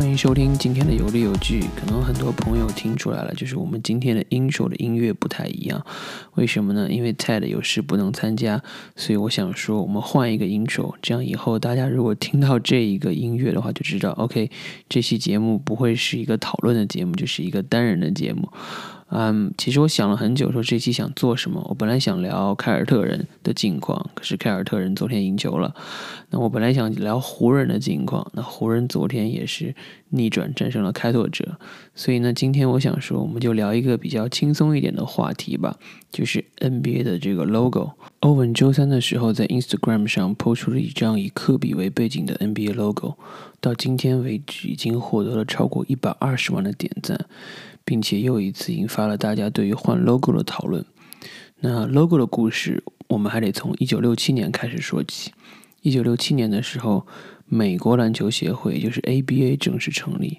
欢迎收听今天的有理有据。可能很多朋友听出来了，就是我们今天的 intro 的音乐不太一样。为什么呢？因为 Ted 有事不能参加，所以我想说我们换一个 intro，这样以后大家如果听到这一个音乐的话，就知道 OK，这期节目不会是一个讨论的节目，就是一个单人的节目。嗯，其实我想了很久，说这期想做什么。我本来想聊凯尔特人的近况，可是凯尔特人昨天赢球了。那我本来想聊湖人的近况，那湖人昨天也是逆转战胜了开拓者。所以呢，今天我想说，我们就聊一个比较轻松一点的话题吧，就是 NBA 的这个 logo。欧文周三的时候在 Instagram 上 po 出了一张以科比为背景的 NBA logo，到今天为止已经获得了超过一百二十万的点赞。并且又一次引发了大家对于换 logo 的讨论。那 logo 的故事，我们还得从一九六七年开始说起。一九六七年的时候。美国篮球协会，也就是 ABA 正式成立。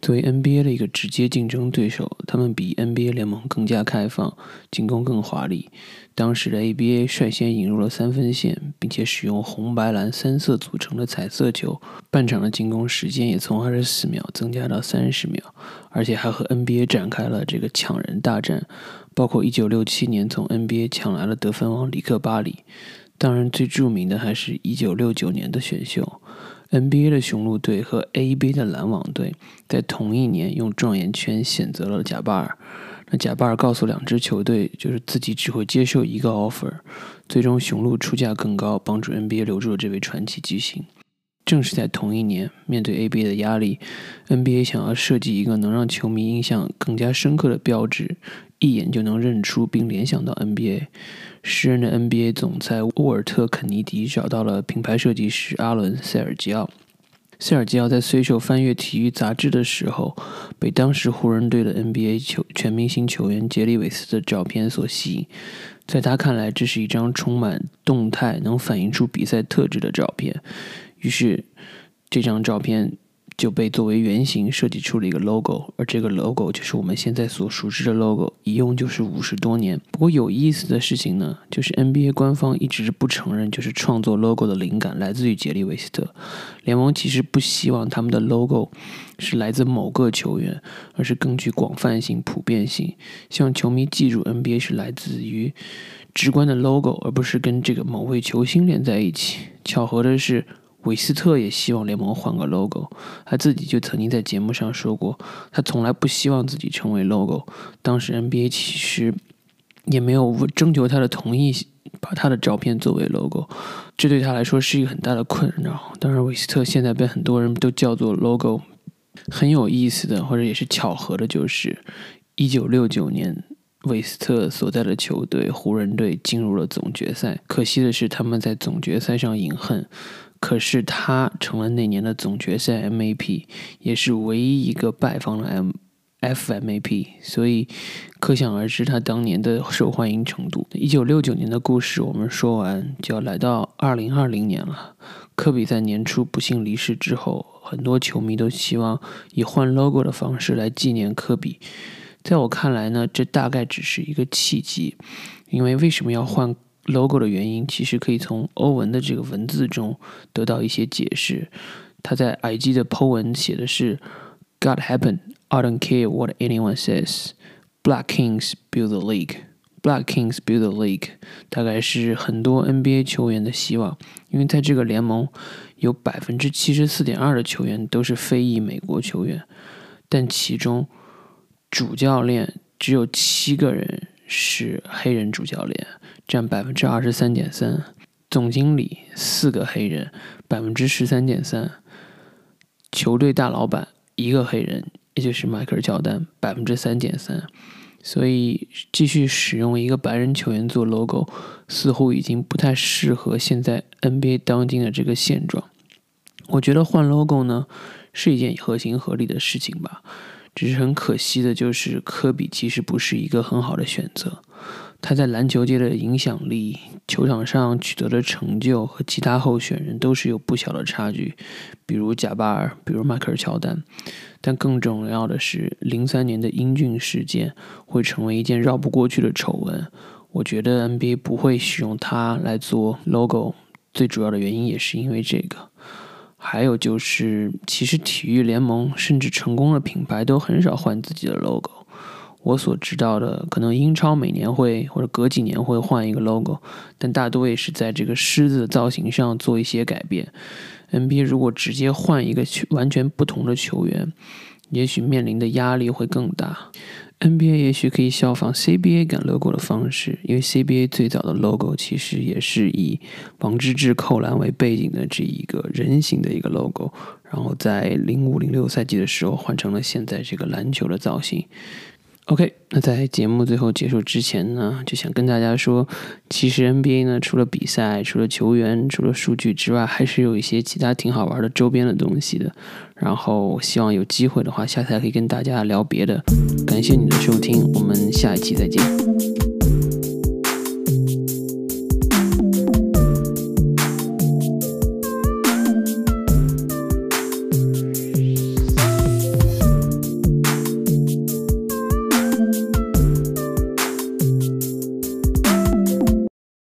作为 NBA 的一个直接竞争对手，他们比 NBA 联盟更加开放，进攻更华丽。当时的 ABA 率先引入了三分线，并且使用红白蓝三色组成的彩色球。半场的进攻时间也从二十四秒增加到三十秒，而且还和 NBA 展开了这个抢人大战，包括一九六七年从 NBA 抢来了得分王里克巴里。当然，最著名的还是一九六九年的选秀，NBA 的雄鹿队和 AB 的篮网队在同一年用状元签选择了贾巴尔。那贾巴尔告诉两支球队，就是自己只会接受一个 offer。最终，雄鹿出价更高，帮助 NBA 留住了这位传奇巨星。正是在同一年，面对 ABA 的压力，NBA 想要设计一个能让球迷印象更加深刻的标志，一眼就能认出并联想到 NBA。时任的 NBA 总裁沃尔特·肯尼迪找到了品牌设计师阿伦·塞尔吉奥。塞尔吉奥在随手翻阅体育杂志的时候，被当时湖人队的 NBA 球全明星球员杰里韦斯的照片所吸引。在他看来，这是一张充满动态、能反映出比赛特质的照片。于是，这张照片。就被作为原型设计出了一个 logo，而这个 logo 就是我们现在所熟知的 logo，一用就是五十多年。不过有意思的事情呢，就是 NBA 官方一直不承认，就是创作 logo 的灵感来自于杰里韦斯特。联盟其实不希望他们的 logo 是来自某个球员，而是更具广泛性、普遍性，希望球迷记住 NBA 是来自于直观的 logo，而不是跟这个某位球星连在一起。巧合的是。韦斯特也希望联盟换个 logo，他自己就曾经在节目上说过，他从来不希望自己成为 logo。当时 NBA 其实也没有征求他的同意，把他的照片作为 logo，这对他来说是一个很大的困扰。当然，韦斯特现在被很多人都叫做 logo。很有意思的，或者也是巧合的，就是一九六九年，韦斯特所在的球队湖人队进入了总决赛。可惜的是，他们在总决赛上饮恨。可是他成了那年的总决赛 MVP，也是唯一一个败方的 M F MVP，所以可想而知他当年的受欢迎程度。一九六九年的故事我们说完，就要来到二零二零年了。科比在年初不幸离世之后，很多球迷都希望以换 logo 的方式来纪念科比。在我看来呢，这大概只是一个契机，因为为什么要换？logo 的原因其实可以从欧文的这个文字中得到一些解释。他在 IG 的 po 文写的是 “God happen, I don't care what anyone says. Black Kings build the league. Black Kings build the league.” 大概是很多 NBA 球员的希望，因为在这个联盟有百分之七十四点二的球员都是非裔美国球员，但其中主教练只有七个人是黑人主教练。占百分之二十三点三，总经理四个黑人，百分之十三点三，球队大老板一个黑人，也就是迈克尔乔丹，百分之三点三。所以继续使用一个白人球员做 logo，似乎已经不太适合现在 NBA 当今的这个现状。我觉得换 logo 呢是一件合情合理的事情吧，只是很可惜的就是科比其实不是一个很好的选择。他在篮球界的影响力、球场上取得的成就和其他候选人都是有不小的差距，比如贾巴尔，比如迈克尔乔丹。但更重要的是，零三年的英俊事件会成为一件绕不过去的丑闻。我觉得 NBA 不会使用它来做 logo，最主要的原因也是因为这个。还有就是，其实体育联盟甚至成功的品牌都很少换自己的 logo。我所知道的，可能英超每年会或者隔几年会换一个 logo，但大多也是在这个狮子的造型上做一些改变。NBA 如果直接换一个完全不同的球员，也许面临的压力会更大。NBA 也许可以效仿 CBA 改 logo 的方式，因为 CBA 最早的 logo 其实也是以王治郅扣篮为背景的这一个人形的一个 logo，然后在零五零六赛季的时候换成了现在这个篮球的造型。OK，那在节目最后结束之前呢，就想跟大家说，其实 NBA 呢，除了比赛、除了球员、除了数据之外，还是有一些其他挺好玩的周边的东西的。然后希望有机会的话，下次还可以跟大家聊别的。感谢你的收听，我们下一期再见。